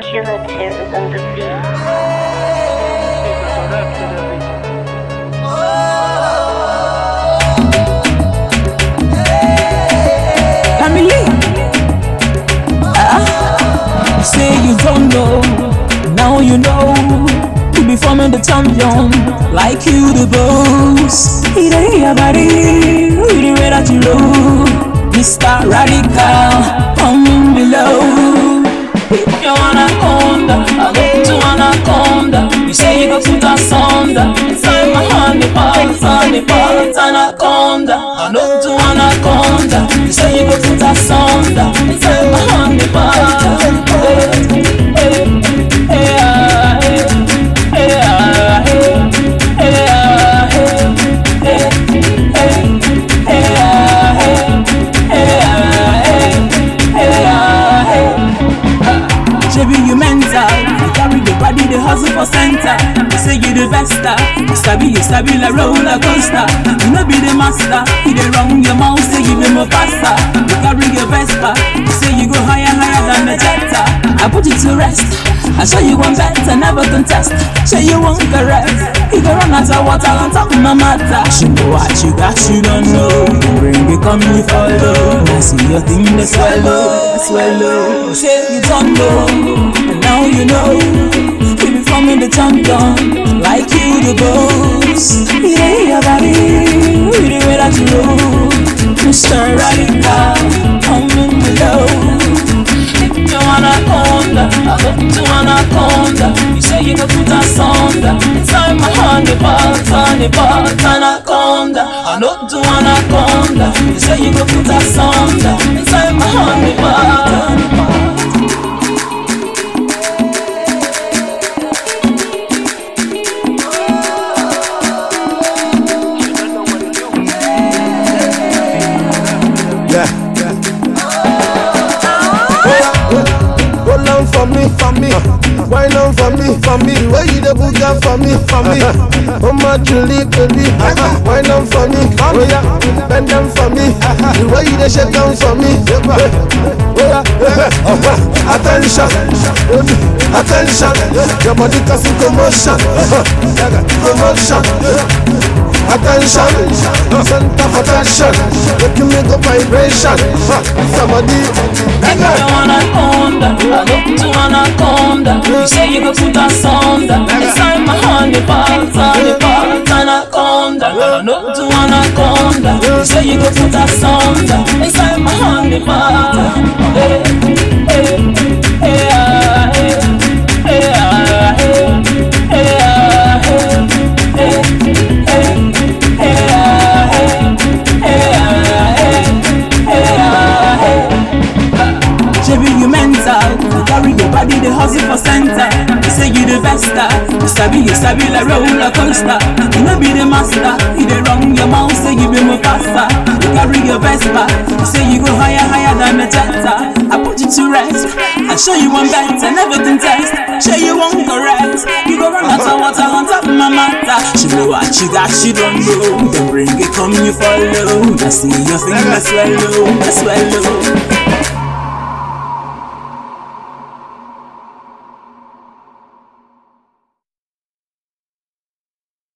Curative on the beat. Family. Ah, say you don't know, now you know. You be forming the champion, like you the boss. It ain't body, you the way that you roll. Mr. Radical, the sonda. Inside my honey pot, honey pot, anaconda. I look to anaconda. You say you go to the sonda. Inside my honey pot. Hey, hey, hey, ah, hey, ah, hey, ah, hey, hey, hey, ah, hey, ah, hey, ah, hey. Shebi you mental, you carry the body, the hustle for center. You say you the vesta, you sabi, you sabi like roller coaster. You no be the master, you the wrong your mouth, say you be more faster. You carry your Vespa, you say you go higher, higher than the Jetta. I put you to rest, I show you one better, never contest. Show you one correct, you go run out of water on top of my matter. She know what you got, you don't know. Bring it, come you follow. I see your thing, they swallow, swallow. Say you don't know, and now you know. Forming the champion, like you the boss. Yeah, your body, you the way that you roll. Mr. Radical, coming below. You anaconda, I look to anaconda. You say you go to the sonda. Inside my honey pot, honey pot, anaconda. I look to anaconda. You say you go to the sonda. For me, for. Where you the booger for me, for me. Oh my Julie, baby. Wine on for me. Oh yeah, bend down for me. Way you the shake down for me. Oh attention, attention. Your body causing commotion, commotion. Attention, center of attention, making me go vibration. Somebody, You anaconda, I look to anaconda. You go to the. Inside my honey pot, honey pot, anaconda. I look to anaconda. Say you go to the sonda. Inside my honey pot. Hey, hey, hey, hey, ah, hey, hey, ah, hey, hey, ah, hey, hey, ah, hey, hey, ah, hey. Shebi you mental, carry your body, the hustle for center. Say you the sabi, you sabi like roller coaster. You no be the master, you the wrong your mouth, say you be more faster. You carry your Vespa, say you go higher, higher than the Jetta. I put you to rest, I show you one better, never contest. Show you one correct, you go run out of water on top of my matter. She know what you got, she don't know. Then bring it, come you follow. I see your thing, I swallow, I swallow.